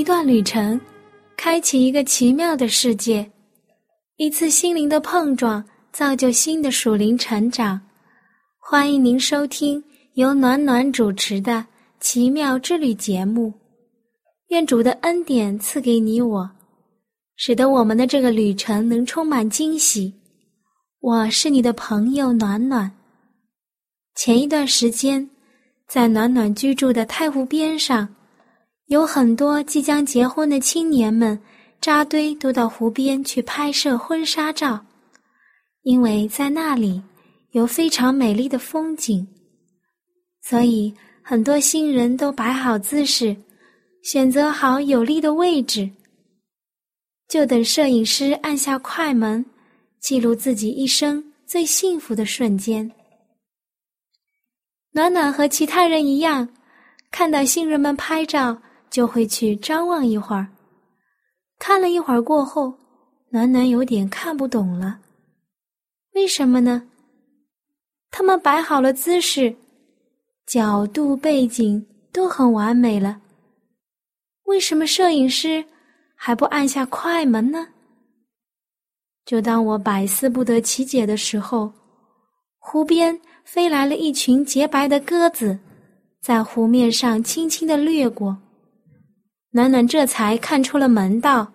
一段旅程，开启一个奇妙的世界；一次心灵的碰撞，造就新的属灵成长。欢迎您收听由暖暖主持的《奇妙之旅》节目。愿主的恩典赐给你我，使得我们的这个旅程能充满惊喜。我是你的朋友暖暖。前一段时间，在暖暖居住的太湖边上。有很多即将结婚的青年们扎堆都到湖边去拍摄婚纱照，因为在那里有非常美丽的风景，所以很多新人都摆好姿势，选择好有利的位置，就等摄影师按下快门，记录自己一生最幸福的瞬间。暖暖和其他人一样，看到新人们拍照。就会去张望一会儿，看了一会儿过后，暖暖有点看不懂了。为什么呢？他们摆好了姿势，角度、背景都很完美了，为什么摄影师还不按下快门呢？就当我百思不得其解的时候，湖边飞来了一群洁白的鸽子，在湖面上轻轻的掠过。暖暖这才看出了门道，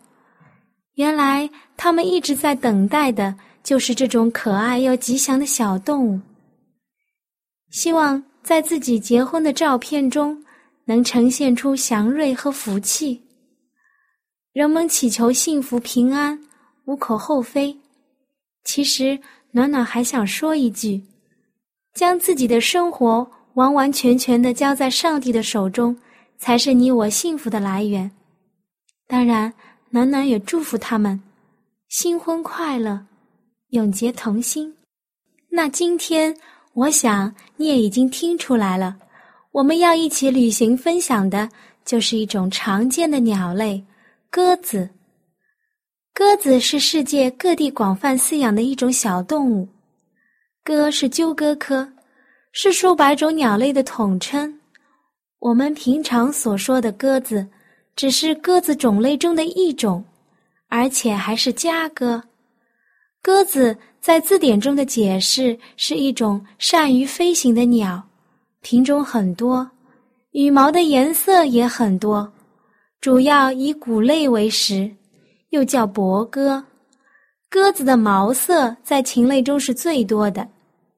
原来他们一直在等待的就是这种可爱又吉祥的小动物。希望在自己结婚的照片中能呈现出祥瑞和福气。人们祈求幸福平安，无可厚非。其实暖暖还想说一句：将自己的生活完完全全的交在上帝的手中。才是你我幸福的来源。当然，暖暖也祝福他们新婚快乐，永结同心。那今天，我想你也已经听出来了，我们要一起旅行分享的，就是一种常见的鸟类——鸽子。鸽子是世界各地广泛饲养的一种小动物。鸽是鸠鸽科，是数百种鸟类的统称。我们平常所说的鸽子，只是鸽子种类中的一种，而且还是家鸽。鸽子在字典中的解释是一种善于飞行的鸟，品种很多，羽毛的颜色也很多，主要以谷类为食，又叫伯鸽。鸽子的毛色在禽类中是最多的，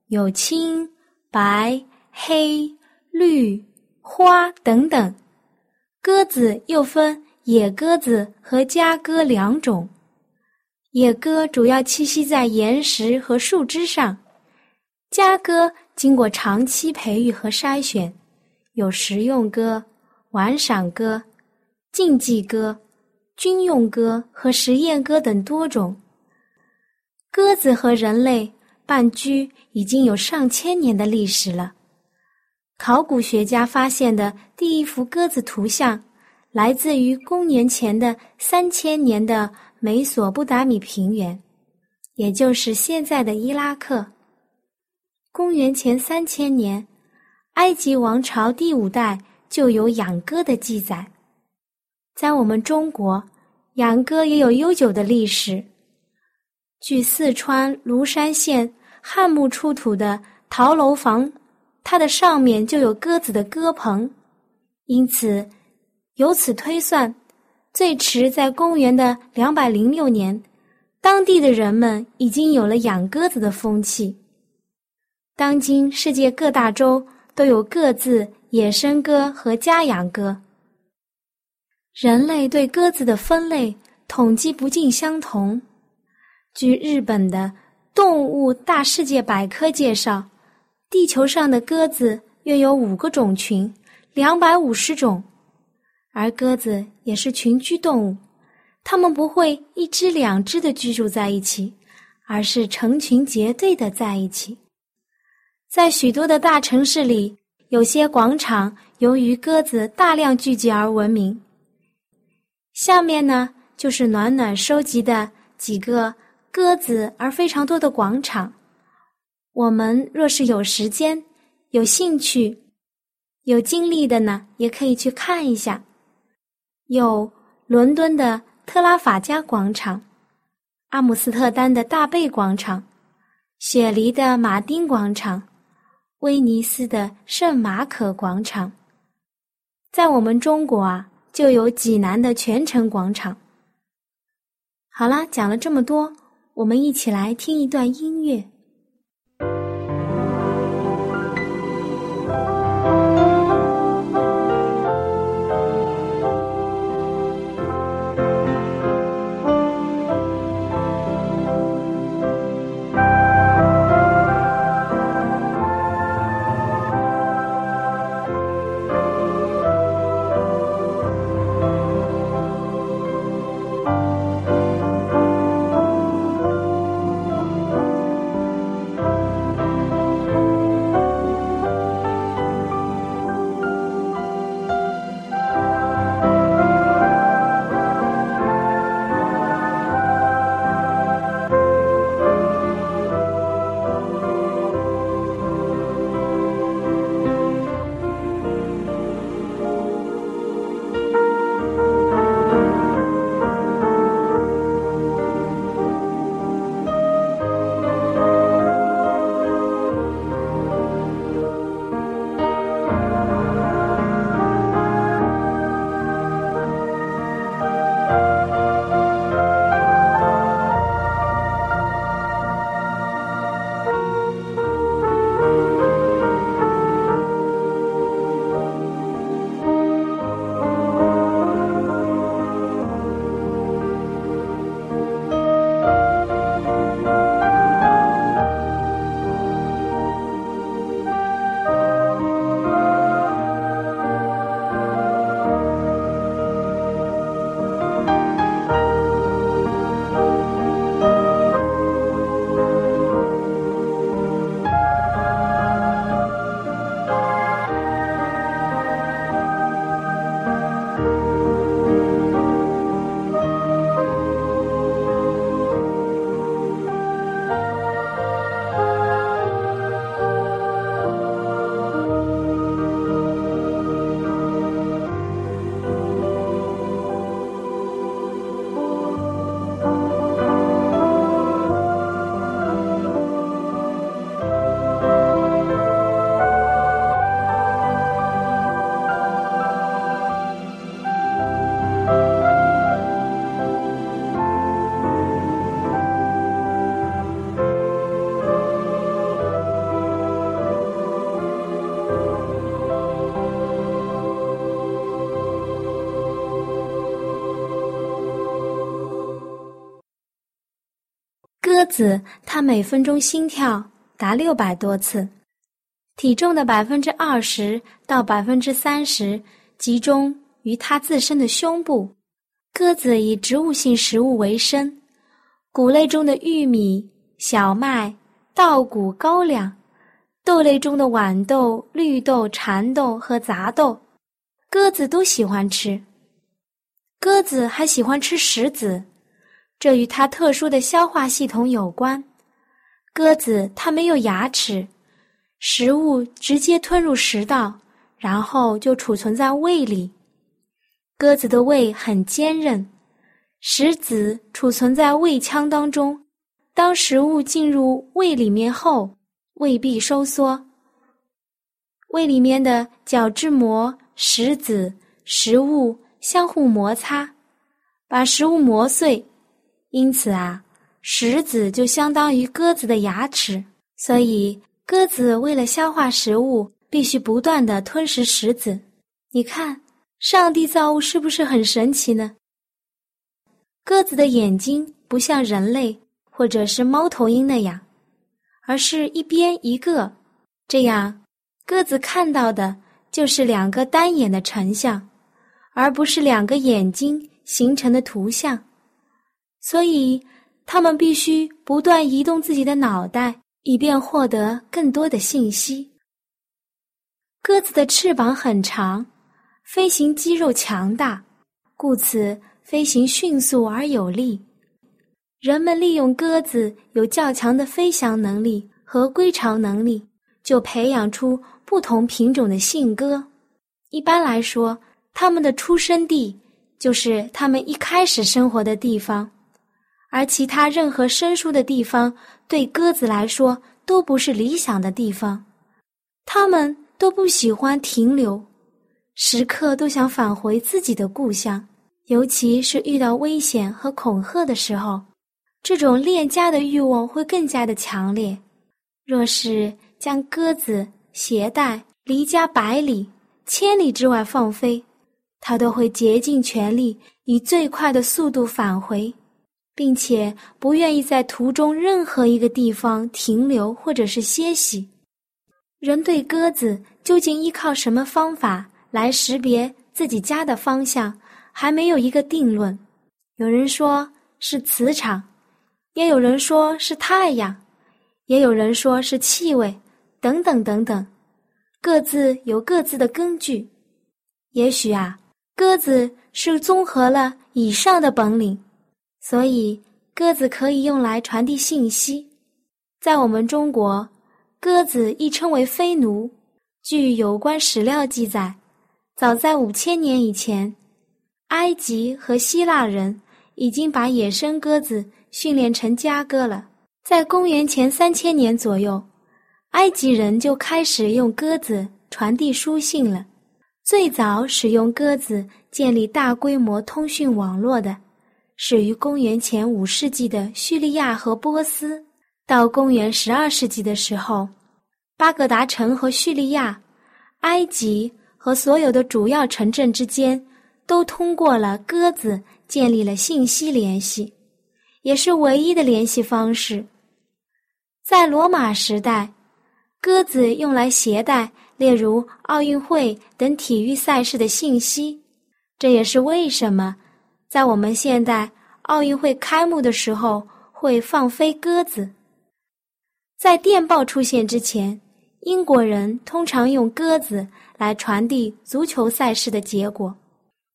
有青、白、黑、绿。花等等，鸽子又分野鸽子和家鸽两种。野鸽主要栖息在岩石和树枝上，家鸽经过长期培育和筛选，有食用鸽、玩赏鸽、竞技鸽、军用鸽和实验鸽等多种。鸽子和人类伴居已经有上千年的历史了。考古学家发现的第一幅鸽子图像，来自于公元前的三千年的美索不达米平原，也就是现在的伊拉克。公元前三千年，埃及王朝第五代就有养鸽的记载。在我们中国，养鸽也有悠久的历史。据四川芦山县汉墓出土的陶楼房。它的上面就有鸽子的鸽棚，因此由此推算，最迟在公元的两百零六年，当地的人们已经有了养鸽子的风气。当今世界各大洲都有各自野生鸽和家养鸽。人类对鸽子的分类统计不尽相同。据日本的《动物大世界百科》介绍。地球上的鸽子约有五个种群，两百五十种。而鸽子也是群居动物，它们不会一只两只的居住在一起，而是成群结队的在一起。在许多的大城市里，有些广场由于鸽子大量聚集而闻名。下面呢，就是暖暖收集的几个鸽子而非常多的广场。我们若是有时间、有兴趣、有精力的呢，也可以去看一下。有伦敦的特拉法加广场、阿姆斯特丹的大贝广场、雪梨的马丁广场、威尼斯的圣马可广场。在我们中国啊，就有济南的泉城广场。好啦，讲了这么多，我们一起来听一段音乐。子它每分钟心跳达六百多次，体重的百分之二十到百分之三十集中于它自身的胸部。鸽子以植物性食物为生，谷类中的玉米、小麦、稻谷、高粱，豆类中的豌豆、绿豆、蚕豆和杂豆，鸽子都喜欢吃。鸽子还喜欢吃石子。这与它特殊的消化系统有关。鸽子它没有牙齿，食物直接吞入食道，然后就储存在胃里。鸽子的胃很坚韧，食子储存在胃腔当中。当食物进入胃里面后，胃壁收缩，胃里面的角质膜、食子、食物相互摩擦，把食物磨碎。因此啊，石子就相当于鸽子的牙齿，所以鸽子为了消化食物，必须不断的吞食石子。你看，上帝造物是不是很神奇呢？鸽子的眼睛不像人类或者是猫头鹰那样，而是一边一个，这样鸽子看到的就是两个单眼的成像，而不是两个眼睛形成的图像。所以，它们必须不断移动自己的脑袋，以便获得更多的信息。鸽子的翅膀很长，飞行肌肉强大，故此飞行迅速而有力。人们利用鸽子有较强的飞翔能力和归巢能力，就培养出不同品种的信鸽。一般来说，它们的出生地就是它们一开始生活的地方，而其他任何生疏的地方对鸽子来说都不是理想的地方。它们。都不喜欢停留，时刻都想返回自己的故乡，尤其是遇到危险和恐吓的时候，这种恋家的欲望会更加的强烈。若是将鸽子携带离家百里、千里之外放飞，它都会竭尽全力以最快的速度返回，并且不愿意在途中任何一个地方停留或者是歇息。人对鸽子究竟依靠什么方法来识别自己家的方向，还没有一个定论。有人说是磁场，也有人说是太阳，也有人说是气味，等等等等，各自有各自的根据。也许啊，鸽子是综合了以上的本领，所以鸽子可以用来传递信息。在我们中国。鸽子亦称为飞奴。据有关史料记载，早在五千年以前，埃及和希腊人已经把野生鸽子训练成家鸽了。在公元前三千年左右，埃及人就开始用鸽子传递书信了。最早使用鸽子建立大规模通讯网络的，始于公元前五世纪的叙利亚和波斯。到公元十二世纪的时候，巴格达城和叙利亚、埃及和所有的主要城镇之间，都通过了鸽子建立了信息联系，也是唯一的联系方式。在罗马时代，鸽子用来携带例如奥运会等体育赛事的信息，这也是为什么在我们现代奥运会开幕的时候会放飞鸽子。在电报出现之前，英国人通常用鸽子来传递足球赛事的结果。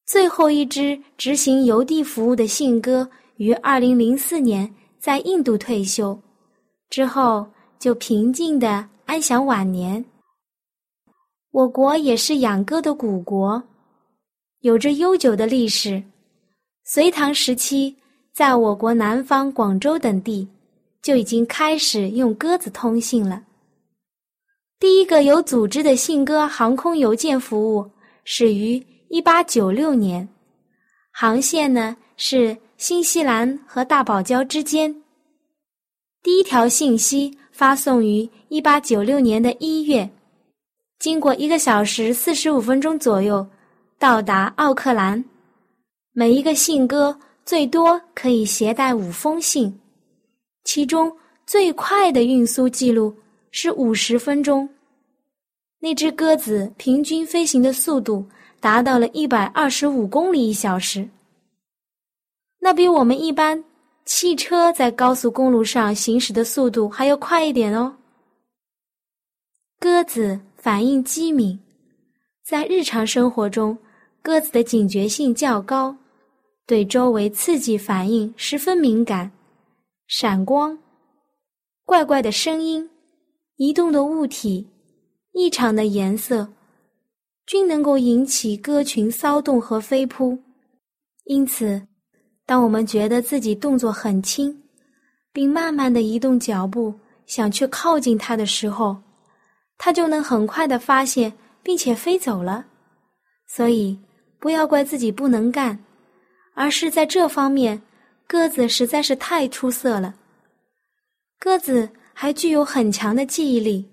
最后一只执行邮递服务的信鸽于二零零四年在印度退休，之后就平静的安享晚年。我国也是养鸽的古国，有着悠久的历史。隋唐时期，在我国南方广州等地。就已经开始用鸽子通信了。第一个有组织的信鸽航空邮件服务始于一八九六年，航线呢是新西兰和大堡礁之间。第一条信息发送于一八九六年的一月，经过一个小时四十五分钟左右，到达奥克兰。每一个信鸽最多可以携带五封信。其中最快的运输记录是五十分钟，那只鸽子平均飞行的速度达到了一百二十五公里一小时，那比我们一般汽车在高速公路上行驶的速度还要快一点哦。鸽子反应机敏，在日常生活中，鸽子的警觉性较高，对周围刺激反应十分敏感。闪光、怪怪的声音、移动的物体、异常的颜色，均能够引起鸽群骚动和飞扑。因此，当我们觉得自己动作很轻，并慢慢的移动脚步想去靠近它的时候，它就能很快的发现并且飞走了。所以，不要怪自己不能干，而是在这方面。鸽子实在是太出色了。鸽子还具有很强的记忆力。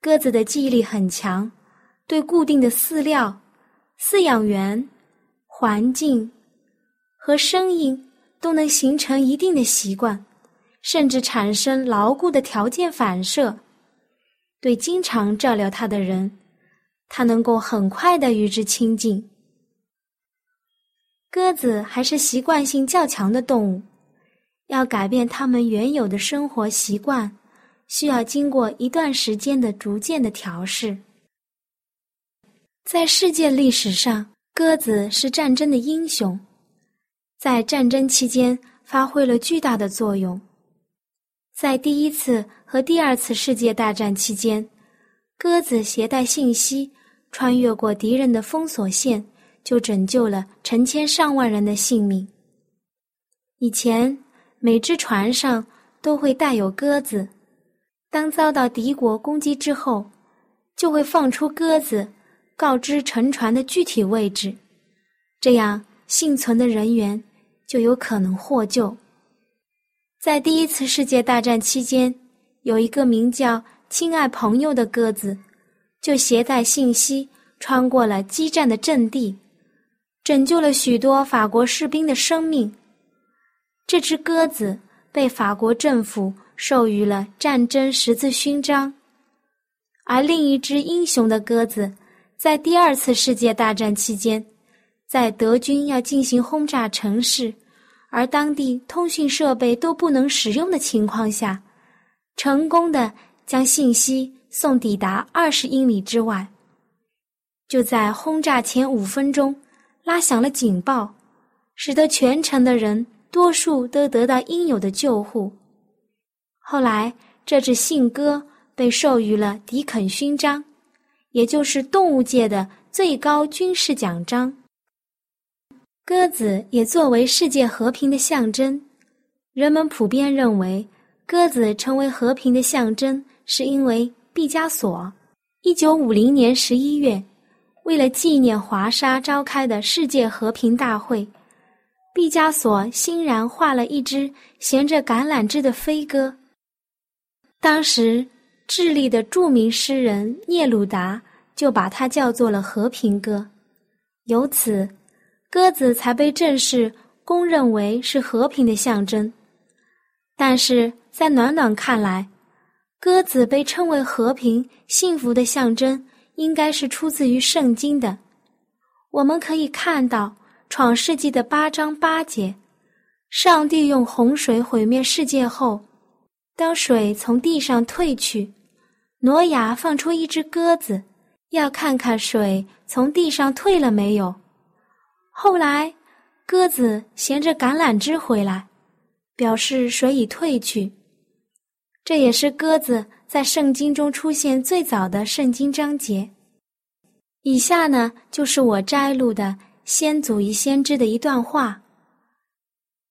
鸽子的记忆力很强，对固定的饲料、饲养员、环境和声音都能形成一定的习惯，甚至产生牢固的条件反射。对经常照料它的人，它能够很快的与之亲近。鸽子还是习惯性较强的动物，要改变它们原有的生活习惯，需要经过一段时间的逐渐的调试。在世界历史上，鸽子是战争的英雄，在战争期间发挥了巨大的作用。在第一次和第二次世界大战期间，鸽子携带信息，穿越过敌人的封锁线，就拯救了成千上万人的性命。以前，每只船上都会带有鸽子，当遭到敌国攻击之后，就会放出鸽子，告知沉船的具体位置，这样幸存的人员就有可能获救。在第一次世界大战期间，有一个名叫“亲爱朋友”的鸽子，就携带信息穿过了激战的阵地，拯救了许多法国士兵的生命。这只鸽子被法国政府授予了战争十字勋章，而另一只英雄的鸽子，在第二次世界大战期间，在德军要进行轰炸城市。而当地通讯设备都不能使用的情况下，成功的将信息送抵达二十英里之外。就在轰炸前五分钟，拉响了警报，使得全城的人多数都得到应有的救护。后来，这只信鸽被授予了迪肯勋章，也就是动物界的最高军事奖章。鸽子也作为世界和平的象征，人们普遍认为，鸽子成为和平的象征，是因为毕加索。一九五零年十一月，为了纪念华沙召开的世界和平大会，毕加索欣然画了一只衔着橄榄枝的飞鸽。当时，智利的著名诗人聂鲁达就把它叫做了和平鸽，由此。鸽子才被正式公认为是和平的象征，但是在暖暖看来，鸽子被称为和平、幸福的象征，应该是出自于圣经的。我们可以看到《创世纪》的八章八节，上帝用洪水毁灭世界后，当水从地上退去，挪亚放出一只鸽子，要看看水从地上退了没有。后来，鸽子衔着橄榄枝回来，表示水已退去。这也是鸽子在圣经中出现最早的圣经章节。以下呢，就是我摘录的先祖与先知的一段话：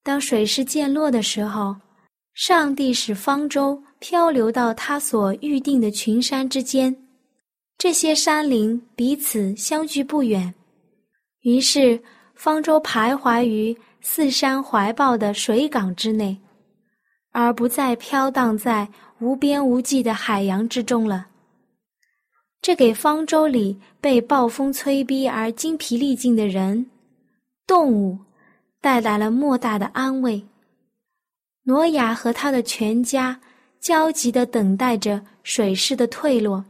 当水势渐落的时候，上帝使方舟漂流到他所预定的群山之间，这些山林彼此相距不远，于是。方舟徘徊于四山怀抱的水港之内，而不再飘荡在无边无际的海洋之中了。这给方舟里被暴风催逼而精疲力尽的人、动物带来了莫大的安慰。挪亚和他的全家焦急地等待着水势的退落，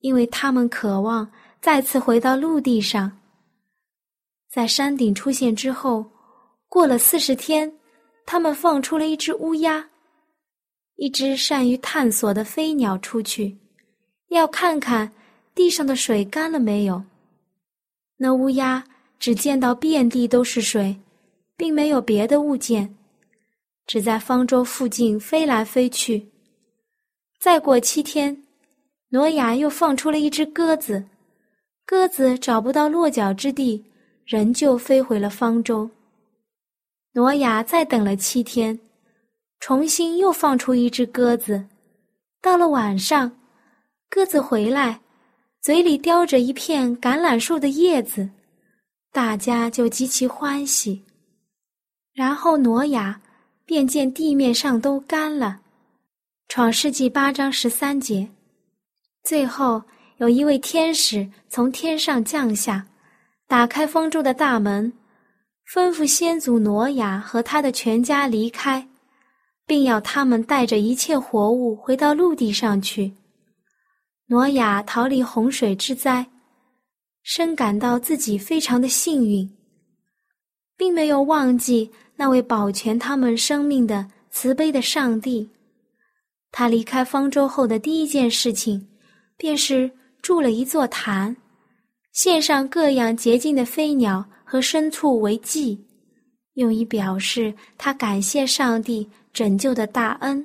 因为他们渴望再次回到陆地上。在山顶出现之后，过了四十天，他们放出了一只乌鸦，一只善于探索的飞鸟出去，要看看地上的水干了没有。那乌鸦只见到遍地都是水，并没有别的物件，只在方舟附近飞来飞去。再过七天，挪亚又放出了一只鸽子，鸽子找不到落脚之地。仍旧飞回了方舟。挪亚再等了七天，重新又放出一只鸽子。到了晚上，鸽子回来，嘴里叼着一片橄榄树的叶子，大家就极其欢喜。然后挪亚便见地面上都干了。创世纪八章十三节。最后有一位天使从天上降下。打开封住的大门，吩咐先祖挪亚和他的全家离开，并要他们带着一切活物回到陆地上去。挪亚逃离洪水之灾，深感到自己非常的幸运，并没有忘记那位保全他们生命的慈悲的上帝。他离开方舟后的第一件事情，便是筑了一座坛，献上各样洁净的飞鸟和牲畜为祭，用以表示他感谢上帝拯救的大恩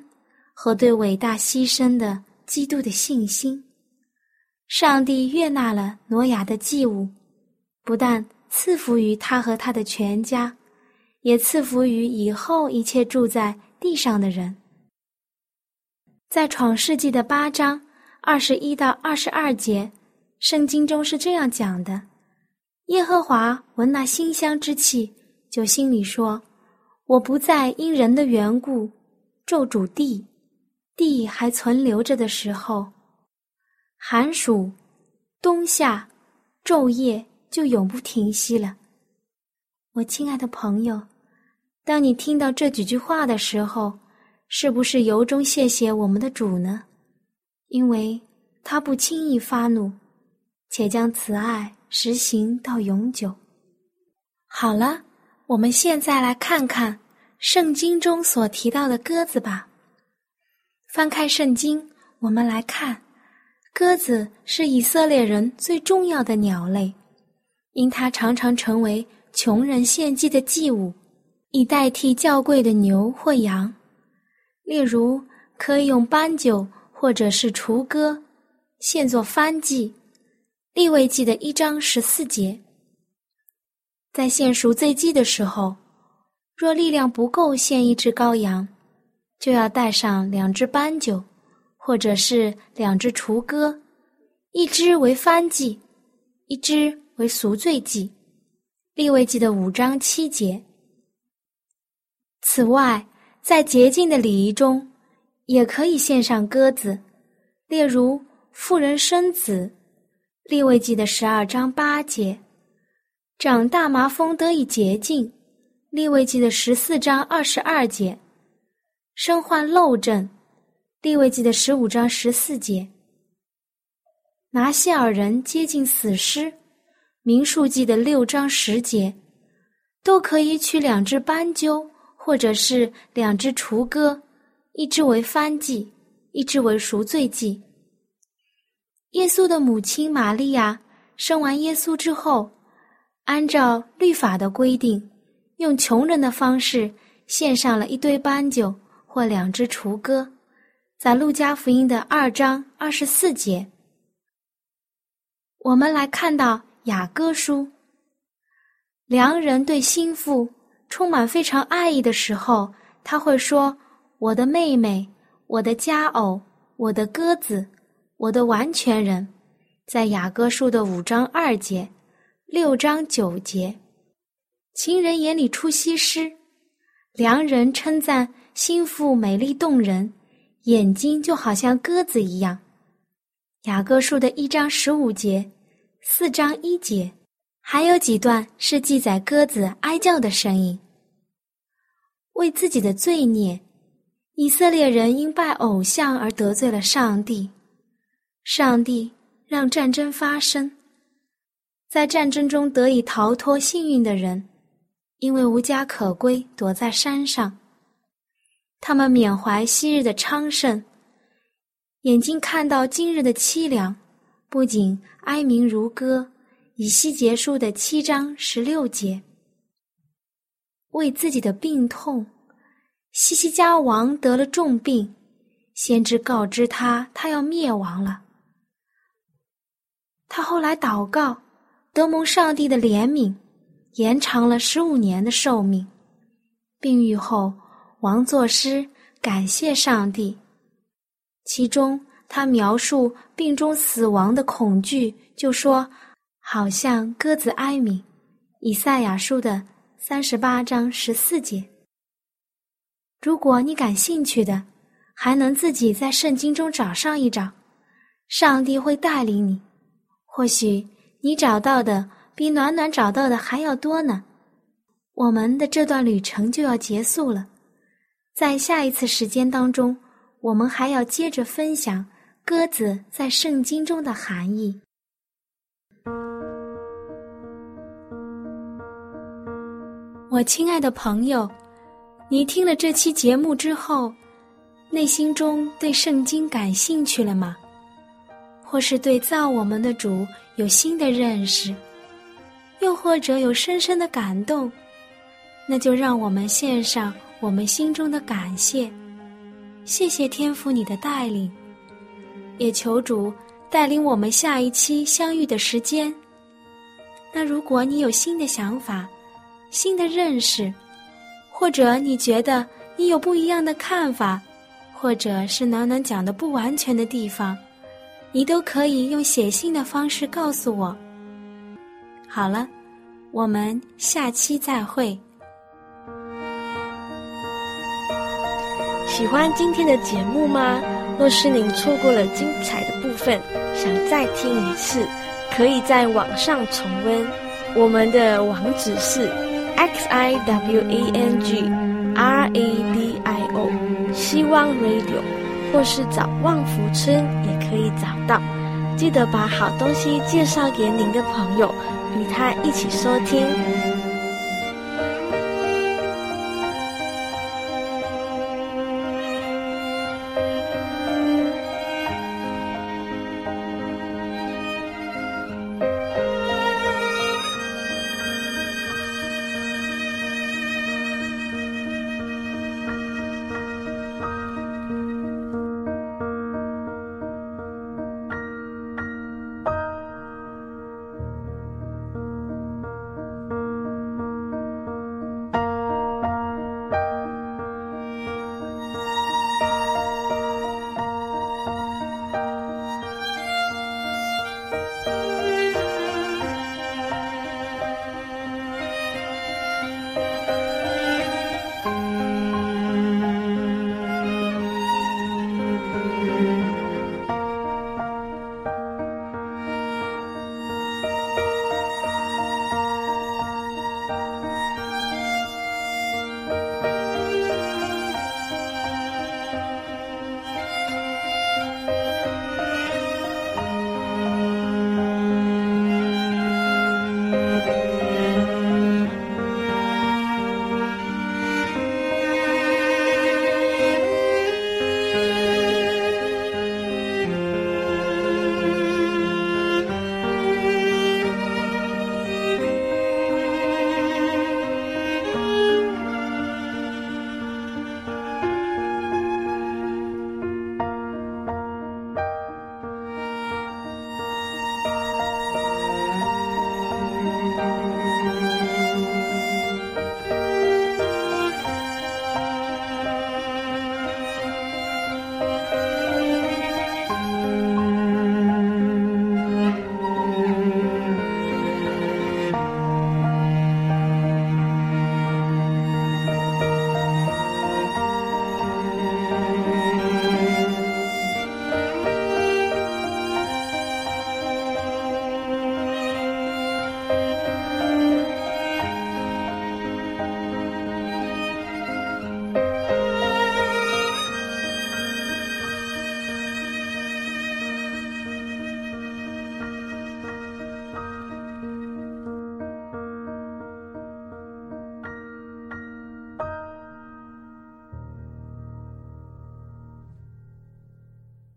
和对伟大牺牲的基督的信心。上帝悦纳了挪亚的祭物，不但赐福于他和他的全家，也赐福于以后一切住在地上的人。在创世纪的八章二十一到二十二节，圣经中是这样讲的：耶和华闻那馨香之气，就心里说：“我不再因人的缘故咒主地，地还存留着的时候。”寒暑、冬夏、昼夜就永不停息了。我亲爱的朋友，当你听到这几句话的时候，是不是由衷谢谢我们的主呢？因为他不轻易发怒，且将慈爱实行到永久。好了，我们现在来看看圣经中所提到的鸽子吧。翻开圣经，我们来看。鸽子是以色列人最重要的鸟类，因它常常成为穷人献祭的祭物，以代替较贵的牛或羊。例如，可以用斑鸠或者是雏鸽献作番祭。立位记的一章十四节，在献赎罪祭的时候，若力量不够献一只羔羊，就要带上两只斑鸠。或者是两只雏鸽，一只为番祭，一只为赎罪祭。立位记的五章七节。此外，在洁净的礼仪中，也可以献上鸽子，例如妇人生子。立位记的十二章八节。长大麻风得以洁净。立位记的十四章二十二节。身患漏症。利未记的十五章十四节，拿西尔人接近死尸；民数记的六章十节，都可以取两只斑鸠，或者是两只雏鸽，一只为番祭，一只为赎罪祭。耶稣的母亲玛利亚生完耶稣之后，按照律法的规定，用穷人的方式献上了一堆斑鸠或两只雏鸽。在路加福音的二章二十四节，我们来看到雅歌书。良人对心腹充满非常爱意的时候，他会说：“我的妹妹，我的佳偶，我的鸽子，我的完全人。”在雅歌书的五章二节、六章九节，情人眼里出西施，良人称赞心腹美丽动人。眼睛就好像鸽子一样。雅各书的一章十五节，四章一节，还有几段是记载鸽子哀叫的声音。为自己的罪孽，以色列人因拜偶像而得罪了上帝，上帝让战争发生，在战争中得以逃脱幸运的人，因为无家可归，躲在山上。他们缅怀昔日的昌盛，眼睛看到今日的凄凉，不仅哀鸣如歌。以西结束的七章十六节，为自己的病痛，西西家王得了重病，先知告知他他要灭亡了。他后来祷告，得蒙上帝的怜悯，延长了十五年的寿命。病愈后。王作诗感谢上帝，其中他描述病中死亡的恐惧，就说：“好像鸽子哀鸣。”以赛亚书的三十八章十四节。如果你感兴趣的，还能自己在圣经中找上一找，上帝会带领你。或许你找到的比暖暖找到的还要多呢。我们的这段旅程就要结束了。在下一次时间当中，我们还要接着分享鸽子在圣经中的含义。我亲爱的朋友，你听了这期节目之后，内心中对圣经感兴趣了吗？或是对造我们的主有新的认识，又或者有深深的感动？那就让我们献上我们心中的感谢，谢谢天父你的带领，也求主带领我们下一期相遇的时间。那如果你有新的想法，新的认识，或者你觉得你有不一样的看法，或者是暖暖讲的不完全的地方，你都可以用写信的方式告诉我。好了，我们下期再会。喜欢今天的节目吗？若是您错过了精彩的部分，想再听一次，可以在网上重温。我们的网址是。x i w a n g r a d i o，希望 radio，或是找旺福村也可以找到。记得把好东西介绍给您的朋友，与他一起收听。